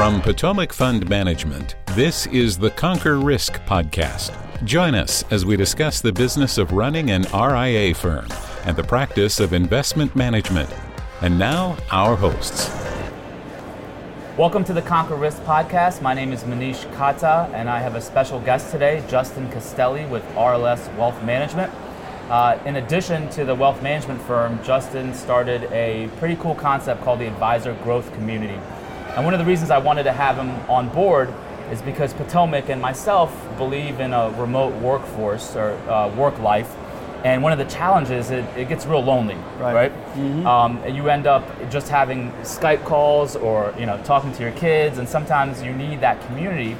From Potomac Fund Management, this is the Conquer Risk podcast. Join us as we discuss the business of running an RIA firm and the practice of investment management. And now, our hosts. Welcome to the Conquer Risk podcast. My name is Manish Khatta, and I have a special guest today, Justin Castelli with RLS Wealth Management. Uh, in addition to the wealth management firm, Justin started a pretty cool concept called the Advisor Growth Community. And one of the reasons I wanted to have him on board is because Potomac and myself believe in a remote workforce or uh, work life. And one of the challenges, it, it gets real lonely, right? right? Mm-hmm. Um, and you end up just having Skype calls or you know talking to your kids, and sometimes you need that community.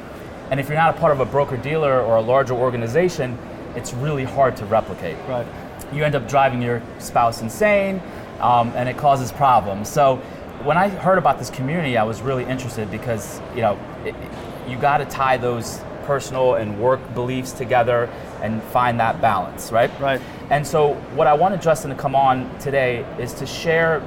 And if you're not a part of a broker dealer or a larger organization, it's really hard to replicate. Right. You end up driving your spouse insane, um, and it causes problems. So when I heard about this community, I was really interested because you know it, you got to tie those personal and work beliefs together and find that balance, right? Right. And so what I wanted Justin to come on today is to share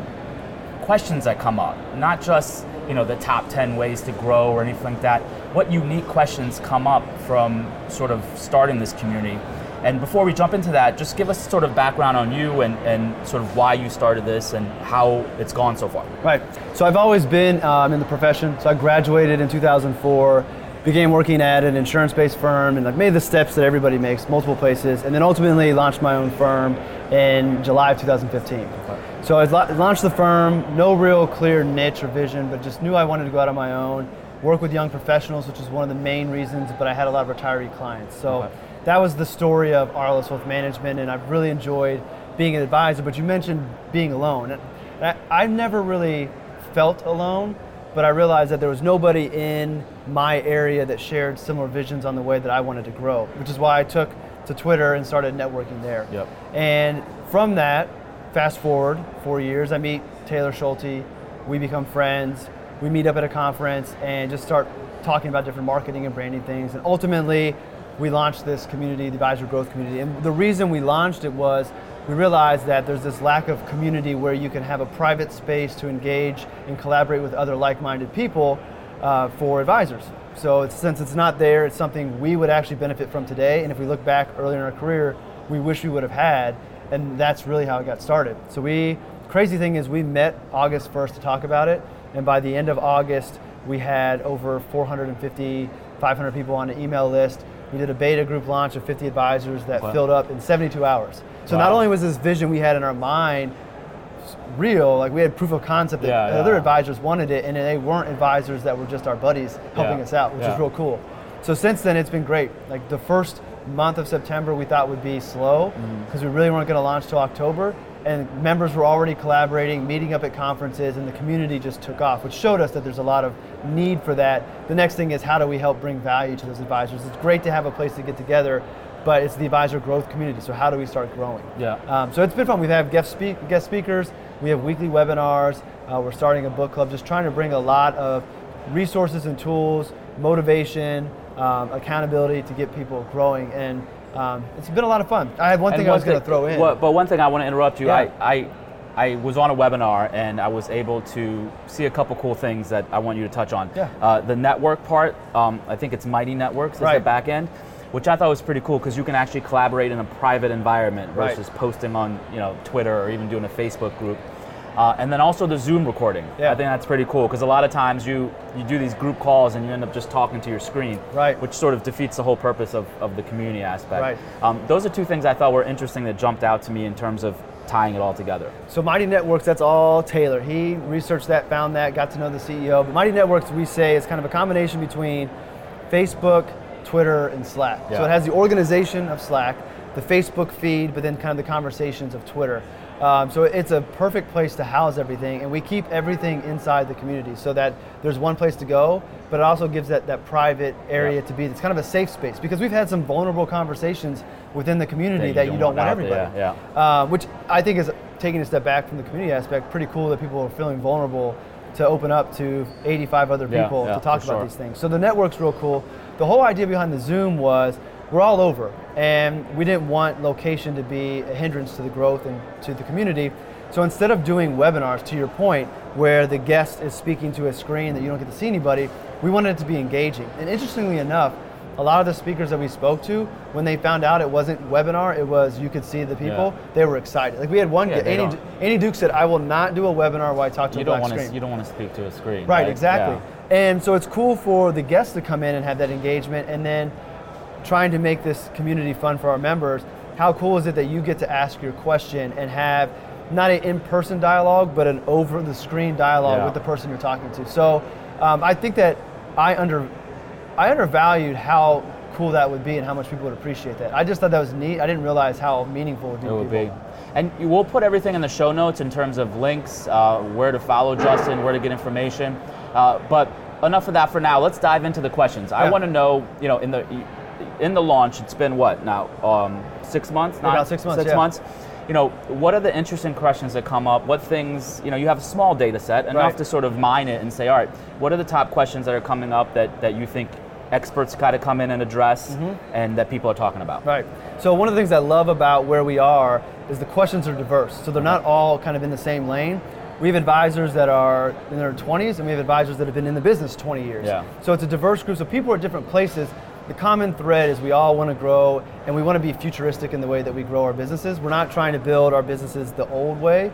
questions that come up, not just you know the top 10 ways to grow or anything like that. What unique questions come up from sort of starting this community? And before we jump into that, just give us sort of background on you and, and sort of why you started this and how it's gone so far. Right. So I've always been um, in the profession. So I graduated in 2004, began working at an insurance-based firm, and I've made the steps that everybody makes, multiple places, and then ultimately launched my own firm in July of 2015. Okay. So I launched the firm, no real clear niche or vision, but just knew I wanted to go out on my own, work with young professionals, which is one of the main reasons, but I had a lot of retiree clients. So. Okay that was the story of RLS Wealth Management, and I've really enjoyed being an advisor. But you mentioned being alone. I, I've never really felt alone, but I realized that there was nobody in my area that shared similar visions on the way that I wanted to grow, which is why I took to Twitter and started networking there. Yep. And from that, fast forward four years, I meet Taylor Schulte. We become friends. We meet up at a conference and just start talking about different marketing and branding things. And ultimately, we launched this community, the advisor growth community. And the reason we launched it was we realized that there's this lack of community where you can have a private space to engage and collaborate with other like-minded people uh, for advisors. So it's, since it's not there, it's something we would actually benefit from today. And if we look back earlier in our career, we wish we would have had. And that's really how it got started. So we, crazy thing is we met August 1st to talk about it. And by the end of August, we had over 450, 500 people on an email list we did a beta group launch of 50 advisors that wow. filled up in 72 hours. So wow. not only was this vision we had in our mind real, like we had proof of concept that yeah, other advisors wanted it, and they weren't advisors that were just our buddies helping yeah. us out, which is real cool. So since then, it's been great. Like the first month of September, we thought would be slow because mm-hmm. we really weren't going to launch till October and members were already collaborating, meeting up at conferences, and the community just took off, which showed us that there's a lot of need for that. The next thing is how do we help bring value to those advisors? It's great to have a place to get together, but it's the advisor growth community. So how do we start growing? Yeah. Um, so it's been fun. We have guest speak, guest speakers. We have weekly webinars. Uh, we're starting a book club, just trying to bring a lot of resources and tools, motivation, um, accountability to get people growing and um, it's been a lot of fun. I had one and thing I was going to throw in. Well, but one thing I want to interrupt you. Yeah. I, I, I was on a webinar and I was able to see a couple cool things that I want you to touch on. Yeah. Uh, the network part, um, I think it's Mighty Networks is right. the back end, which I thought was pretty cool because you can actually collaborate in a private environment versus right. posting on you know Twitter or even doing a Facebook group. Uh, and then also the Zoom recording. Yeah. I think that's pretty cool because a lot of times you, you do these group calls and you end up just talking to your screen, right. which sort of defeats the whole purpose of, of the community aspect. Right. Um, those are two things I thought were interesting that jumped out to me in terms of tying it all together. So Mighty Networks, that's all Taylor. He researched that, found that, got to know the CEO. But Mighty Networks, we say, is kind of a combination between Facebook, Twitter, and Slack. Yeah. So it has the organization of Slack, the Facebook feed, but then kind of the conversations of Twitter. Um, so it's a perfect place to house everything, and we keep everything inside the community so that there's one place to go, but it also gives that, that private area to be. It's kind of a safe space because we've had some vulnerable conversations within the community that you, that you don't, want, want everybody. Yeah, yeah. Uh, which I think is taking a step back from the community aspect. Pretty cool that people are feeling vulnerable to open up to 85 other people yeah, to talk about sure. these things. So the network's real cool. The whole idea behind the Zoom was we're all over, and we didn't want location to be a hindrance to the growth and to the community. So instead of doing webinars, to your point, where the guest is speaking to a screen that you don't get to see anybody, we wanted it to be engaging. And interestingly enough, a lot of the speakers that we spoke to, when they found out it wasn't webinar, it was you could see the people, Yeah. they were excited. Like we had one, Yeah, Duke said, I will not do a webinar while I talk to You a don't black want screen. to you don't want to speak to a screen. Right, exactly. Yeah. And so it's cool for the guests to come in and have that engagement and then trying to make this community fun for our members. How cool is it that you get to ask your question and have not an in-person dialogue, but an over-the-screen dialogue Yeah. with the person you're talking to? So um, I think that I under I undervalued how cool that would be and how much people would appreciate that. I just thought that was neat. I didn't realize how meaningful it would be. It would be. And we'll put everything in the show notes in terms of links, uh, where to follow Justin, where to get information. Uh, but enough of that for now. Let's dive into the questions. I want to know, you know, in the in the launch, it's been what now? Um, six months? About six months, Six yeah. months. You know, what are the interesting questions that come up? What things, you know, you have a small data set, enough Right. to sort of mine it and say, all right, what are the top questions that are coming up that, that you think experts got to come in and address and that people are talking about? Mm-hmm. Right. So one of the things I love about where we are is the questions are diverse. So they're not all kind of in the same lane. We have advisors that are in their 20s, and we have advisors that have been in the business 20 years. Yeah. So it's a diverse group. So people are at different places. The common thread is we all want to grow, and we want to be futuristic in the way that we grow our businesses. We're not trying to build our businesses the old way.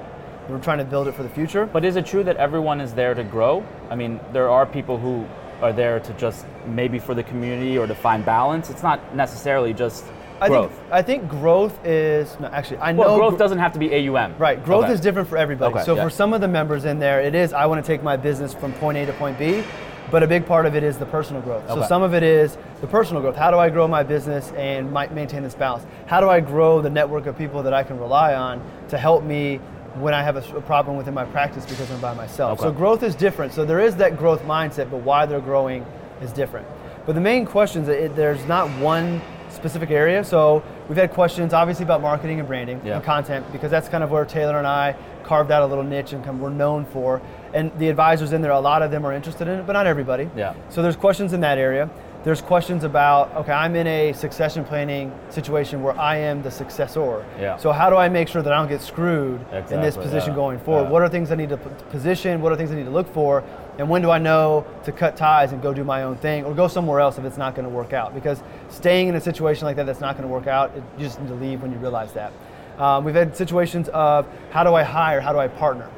We're trying to build it for the future. But is it true that everyone is there to grow? I mean, there are people who are there to just maybe for the community or to find balance. It's not necessarily just I growth. think I think growth is no, actually I know well, growth gr- doesn't have to be AUM. Right, growth Okay. is different for everybody. Okay, so yeah. for some of the members in there, it is I want to take my business from point A to point B, but a big part of it is the personal growth. So some of it is the personal growth. How do I grow my business and might maintain this balance? How do I grow the network of people that I can rely on to help me when I have a problem within my practice because I'm by myself? So growth is different. So there is that growth mindset, but why they're growing is different. But the main questions, it, there's not one specific area. So we've had questions obviously about marketing and branding Yeah. and content because that's kind of where Taylor and I carved out a little niche and come, we're known for. And the advisors in there, a lot of them are interested in it, but not everybody. Yeah. So there's questions in that area. There's questions about, okay, I'm in a succession planning situation where I am the successor. Yeah. So how do I make sure that I don't get screwed in this position yeah, going forward? yeah. What are things I need to position? What are things I need to look for? And when do I know to cut ties and go do my own thing or go somewhere else if it's not going to work out? Because staying in a situation like that that's not going to work out, it, you just need to leave when you realize that. Um, we've had situations of how do I hire? How do I partner?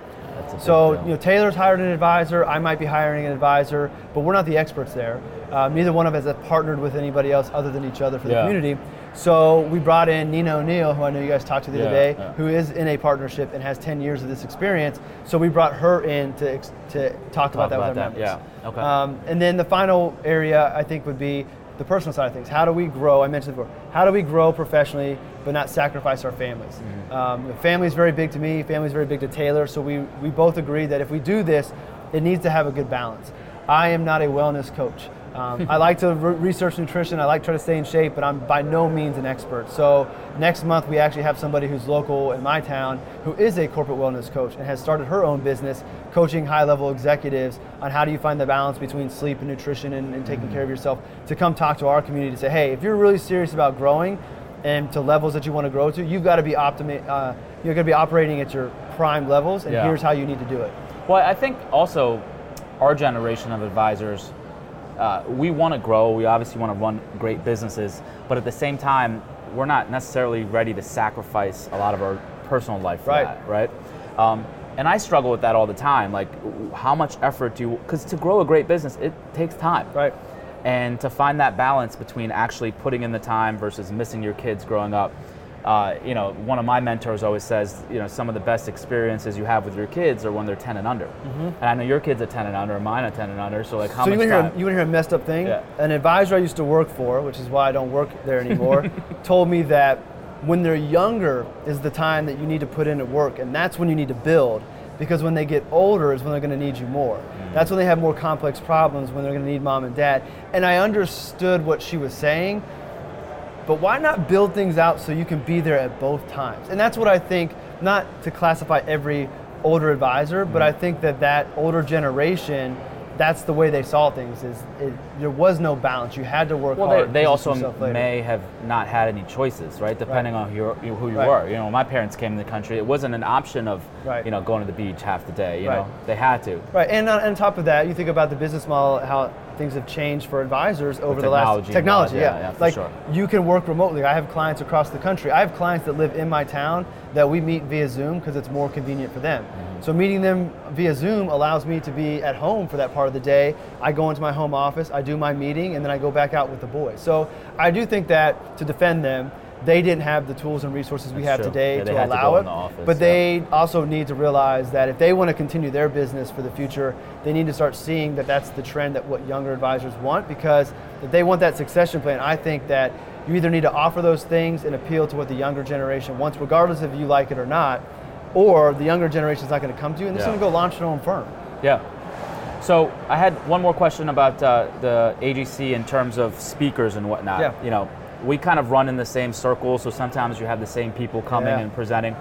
That's a big So, deal. you know, Taylor's hired an advisor. I might be hiring an advisor, but we're not the experts there. Um, neither one of us have partnered with anybody else other than each other for the Yeah. community. So we brought in Nina O'Neill, who I know you guys talked to the Yeah, other day, yeah. who is in a partnership and has 10 years of this experience. So we brought her in to, to talk, about that about with our that, members. yeah, okay. Um, and then the final area I think would be the personal side of things. How do we grow? I mentioned before. How do we grow professionally but not sacrifice our families? Mm-hmm. Um, family is very big to me. Family is very big to Taylor. So we we both agree that if we do this, it needs to have a good balance. I am not a wellness coach. Um, I like to re- research nutrition. I like to try to stay in shape, but I'm by no means an expert. So next month we actually have somebody who's local in my town who is a corporate wellness coach and has started her own business coaching high-level executives on how do you find the balance between sleep and nutrition and, and taking care of yourself to come talk to our community to say, hey, if you're really serious about growing and to levels that you want to grow to, you've got to be optimi- uh, you're going to be operating at your prime levels, and Yeah. here's how you need to do it. Well, I think also our generation of advisors, uh, we want to grow. We obviously want to run great businesses, but at the same time, we're not necessarily ready to sacrifice a lot of our personal life for Right. that, right? Um, and I struggle with that all the time. Like, how much effort do you? Because to grow a great business, it takes time, Right. and to find that balance between actually putting in the time versus missing your kids growing up. Uh, you know, one of my mentors always says, you know, some of the best experiences you have with your kids are when they're 10 and under. And I know your kids are 10 and under, mine are 10 and under. So like, how so you much want, to time? hear, you want to hear a messed up thing? Yeah. An advisor I used to work for, which is why I don't work there anymore, told me that when they're younger is the time that you need to put in at work, and that's when you need to build. Because when they get older is when they're going to need you more. Mm. That's when they have more complex problems, when they're going to need mom and dad. And I understood what she was saying, but why not build things out so you can be there at both times? And that's what I think, not to classify every older advisor, but I think that that older generation that's the way they saw things. Is it, there was no balance. You had to work Well, hard. they, they also may have not had any choices, right? Depending on who, you're, who you Right. were. You know, when my parents came to the country, it wasn't an option of, Right. you know, going to the beach half the day. You Right. know, they had to. Right, and on, on top of that, you think about the business model, how things have changed for advisors over the last technology. Yeah, yeah, yeah, like sure. you can work remotely. I have clients across the country. I have clients that live in my town that we meet via Zoom because it's more convenient for them. Mm-hmm. So meeting them via Zoom allows me to be at home for that part of the day. I go into my home office, I do my meeting, and then I go back out with the boys. So I do think that to defend them. They didn't have the tools and resources we That's have true. today Yeah, to had to allow it. office, but yeah. they they also need to realize that if they want to continue their business for the future, they need to start seeing that that's the trend that what younger advisors want because if they want that succession plan, I think that you either need to offer those things and appeal to what the younger generation wants, regardless if you like it or not, or the younger generation is not going to come to you and they're Yeah. going to go launch their own firm. Yeah. So I had one more question about uh, the AGC in terms of speakers and whatnot. Yeah. You know, we kind of run in the same circle, so sometimes you have the same people coming Yeah. and presenting.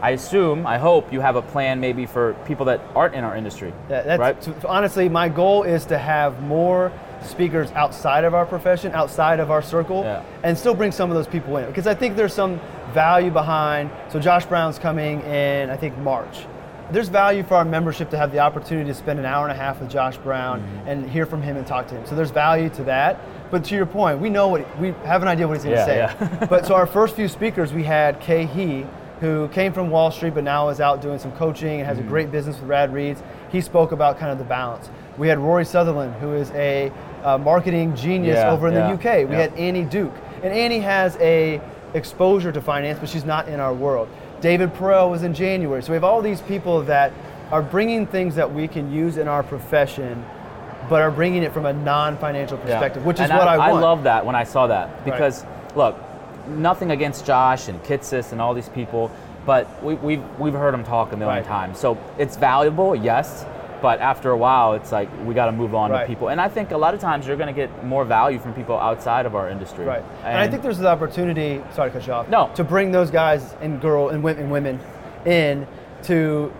I assume, I hope you have a plan maybe for people that aren't in our industry. Yeah, that's, right? to- honestly, my goal is to have more speakers outside of our profession, outside of our circle, Yeah. and still bring some of those people in. Because I think there's some value behind. So Josh Brown's coming in, I think March. There's value for our membership to have the opportunity to spend an hour and a half with Josh Brown Mm-hmm. and hear from him and talk to him. So there's value to that. But to your point, we know what we have an idea what he's going to Yeah, say. yeah. but so our first few speakers, we had Khe Hy, who came from Wall Street but now is out doing some coaching and has Mm-hmm. a great business with Rad Reads. He spoke about kind of the balance. We had Rory Sutherland, who is a uh, marketing genius Yeah, over in the UK. We had Annie Duke, and Annie has a exposure to finance, but she's not in our world. David Perell was in January. So we have all these people that are bringing things that we can use in our profession, but are bringing it from a non-financial Yeah. perspective, which is And what I, want. I love that when I saw that because, look, nothing against Josh and Kitces and all these people, but we, we've, we've heard them talk a million Right. times. So it's valuable, yes, but after a while, it's like we got to move on Right. to people. And I think a lot of times you're going to get more value from people outside of our industry. Right. And, I think there's the opportunity, sorry to cut you off, No. to bring those guys and girl and women, and women in to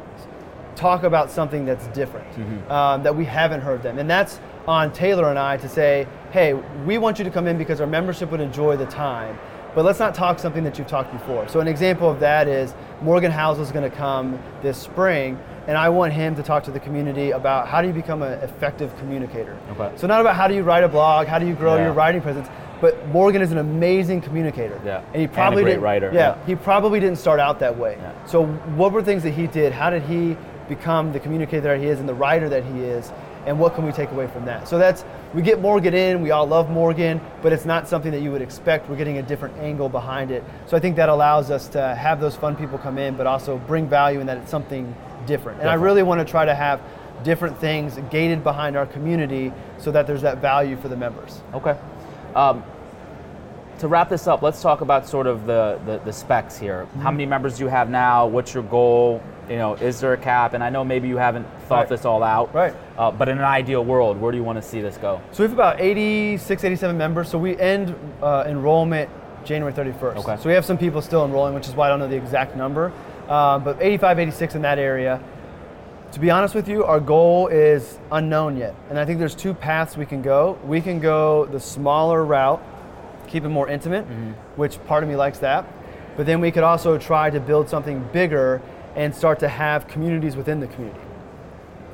talk about something that's different, Mm-hmm. um, that we haven't heard them. And that's on Taylor and I to say, hey, we want you to come in because our membership would enjoy the time, but let's not talk something that you've talked before. So an example of that is Morgan Housel is going to come this spring, and I want him to talk to the community about how do you become an effective communicator. Okay. So not about how do you write a blog, how do you grow Yeah. your writing presence, but Morgan is an amazing communicator. Yeah. And he And a probably great didn't, writer, Yeah, yeah. He probably didn't start out that way. Yeah. So what were things that he did? How did he become the communicator that he is and the writer that he is? And what can we take away from that? So that's we get Morgan in. We all love Morgan, but it's not something that you would expect. We're getting a different angle behind it. So I think that allows us to have those fun people come in, but also bring value in that it's something different. And I really want to try to have different things gated behind our community so that there's that value for the members. Okay. Um, to wrap this up, let's talk about sort of the, the, the specs here. Mm-hmm. How many members do you have now? What's your goal? You know, is there a cap? And I know maybe you haven't thought Right. this all out. Right. Uh, but in an ideal world, where do you want to see this go? So we have about 86, 87 members. So we end uh, enrollment January 31st. Okay. So we have some people still enrolling, which is why I don't know the exact number. Uh, but 85, 86 in that area. To be honest with you, our goal is unknown yet. And I think there's two paths we can go. We can go the smaller route, keep it more intimate, which part of me likes that. But then we could also try to build something bigger and start to have communities within the community.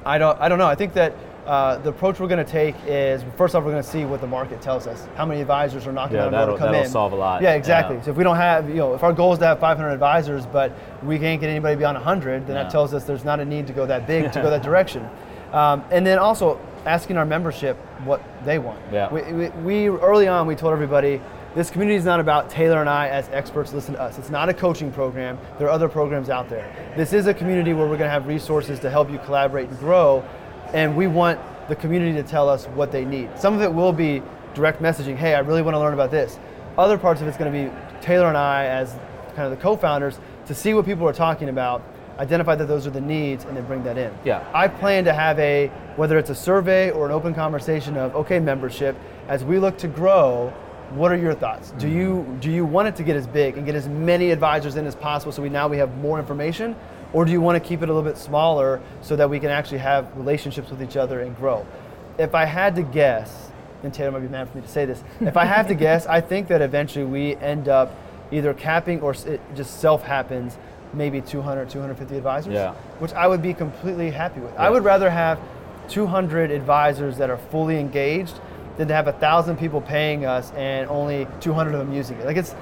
I don't, I don't know. I think that uh, the approach we're going to take is first off, we're going to see what the market tells us. How many advisors are knocking Yeah, on the door to that'll- come that'll in? solve a lot. Yeah, exactly. Yeah. So if we don't have, you know, if our goal is to have 500 advisors, but we can't get anybody beyond 100, then Yeah. that tells us there's not a need to go that big to go that direction. Um, and then also asking our membership what they want. Yeah. We, we, we early on we told everybody this community is not about Taylor and I as experts listen to us. It's not a coaching program. There are other programs out there. This is a community where we're going to have resources to help you collaborate and grow, and we want the community to tell us what they need. Some of it will be direct messaging. Hey, I really want to learn about this. Other parts of it's going to be Taylor and I as kind of the co-founders to see what people are talking about, identify that those are the needs, and then bring that in. Yeah. I plan to have a whether it's a survey or an open conversation of okay membership as we look to grow. What are your thoughts? Do mm-hmm. you do you want it to get as big and get as many advisors in as possible so we now we have more information, Or do you want to keep it a little bit smaller so that we can actually have relationships with each other and grow? If I had to guess, and Taylor might be mad for me to say this, if I have to guess, I think that eventually we end up either capping or it just self happens maybe 200, 250 advisors, Yeah. which I would be completely happy with. I would rather have 200 advisors that are fully engaged than to have a thousand people paying us and only 200 of them using it. Like it's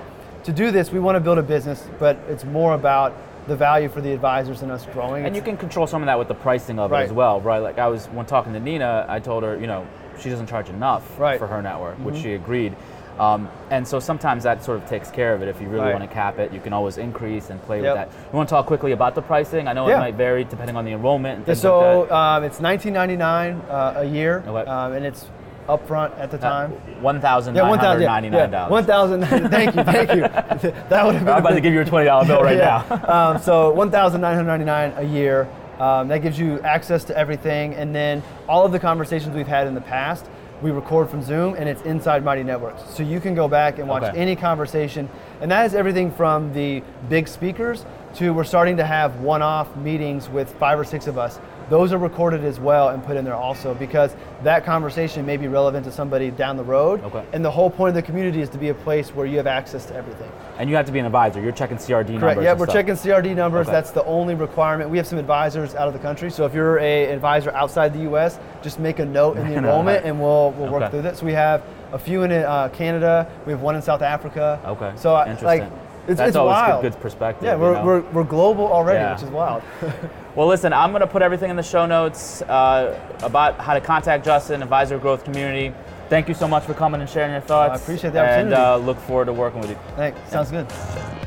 to do this, we want to build a business, but it's more about the value for the advisors and us growing. And you can control some of that with the pricing of it as well, right? Like I was when talking to Nina, I told her, you know, she doesn't charge enough Right. Mm-hmm. for her network, which she agreed. Um, and so sometimes that sort of takes care of it. If you really Right. want to cap it, you can always increase and play Yep. with that. You want to talk quickly about the pricing? I know Yeah. it might vary depending on the enrollment and things so like that. um, it's 19.99 uh, a year, um, and it's upfront at the time. One thousand yeah, nine hundred Yeah, ninety-nine yeah, dollars. one thousand. Thank you, thank you. that would have been. I'm about to give you a twenty dollar bill right now. um, so $1,999 a year. Um, that gives you access to everything, and then all of the conversations we've had in the past, we record from Zoom, and it's inside Mighty Networks. So you can go back and watch Okay. any conversation, and that is everything from the big speakers to we're starting to have one-off meetings with five or six of us. Those are recorded as well and put in there also because that conversation may be relevant to somebody down the road. Okay. And the whole point of the community is to be a place where you have access to everything. and you have to be an advisor. You're checking CRD numbers. Correct. numbers. Yeah, we're stuff. checking CRD numbers. Okay. That's the only requirement. We have some advisors out of the country. So if you're a advisor outside the U.S., just make a note in the enrollment, and we'll we'll work Okay. through that. So we have a few in uh, Canada. We have one in South Africa. Okay. So I- Interesting. like, it's, That's it's always wild. good, good perspective. Yeah, we're, know? we're, we're global already, Yeah. which is wild. Well, listen, I'm going to put everything in the show notes uh, about how to contact Justin, Advisor Growth Community. Thank you so much for coming and sharing your thoughts. I appreciate the And uh, look forward to working with you. Thanks. Sounds good.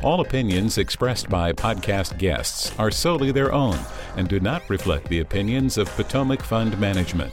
All opinions expressed by podcast guests are solely their own and do not reflect the opinions of Potomac Fund Management.